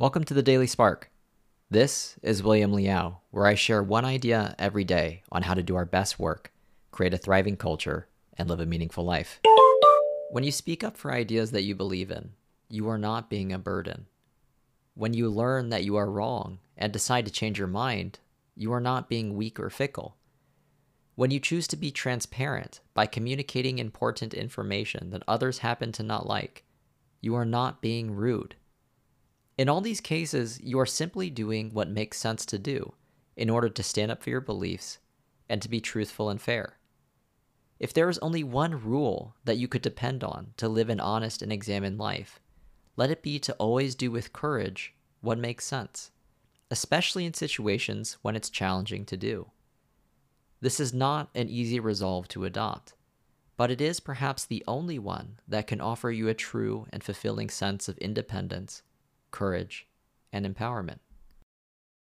Welcome to the Daily Spark. This is William Liao, where I share one idea every day on how to do our best work, create a thriving culture, and live a meaningful life. When you speak up for ideas that you believe in, you are not being a burden. When you learn that you are wrong and decide to change your mind, you are not being weak or fickle. When you choose to be transparent by communicating important information that others happen to not like, you are not being rude. In all these cases, you are simply doing what makes sense to do in order to stand up for your beliefs and to be truthful and fair. If there is only one rule that you could depend on to live an honest and examined life, let it be to always do with courage what makes sense, especially in situations when it's challenging to do. This is not an easy resolve to adopt, but it is perhaps the only one that can offer you a true and fulfilling sense of independence, courage, and empowerment.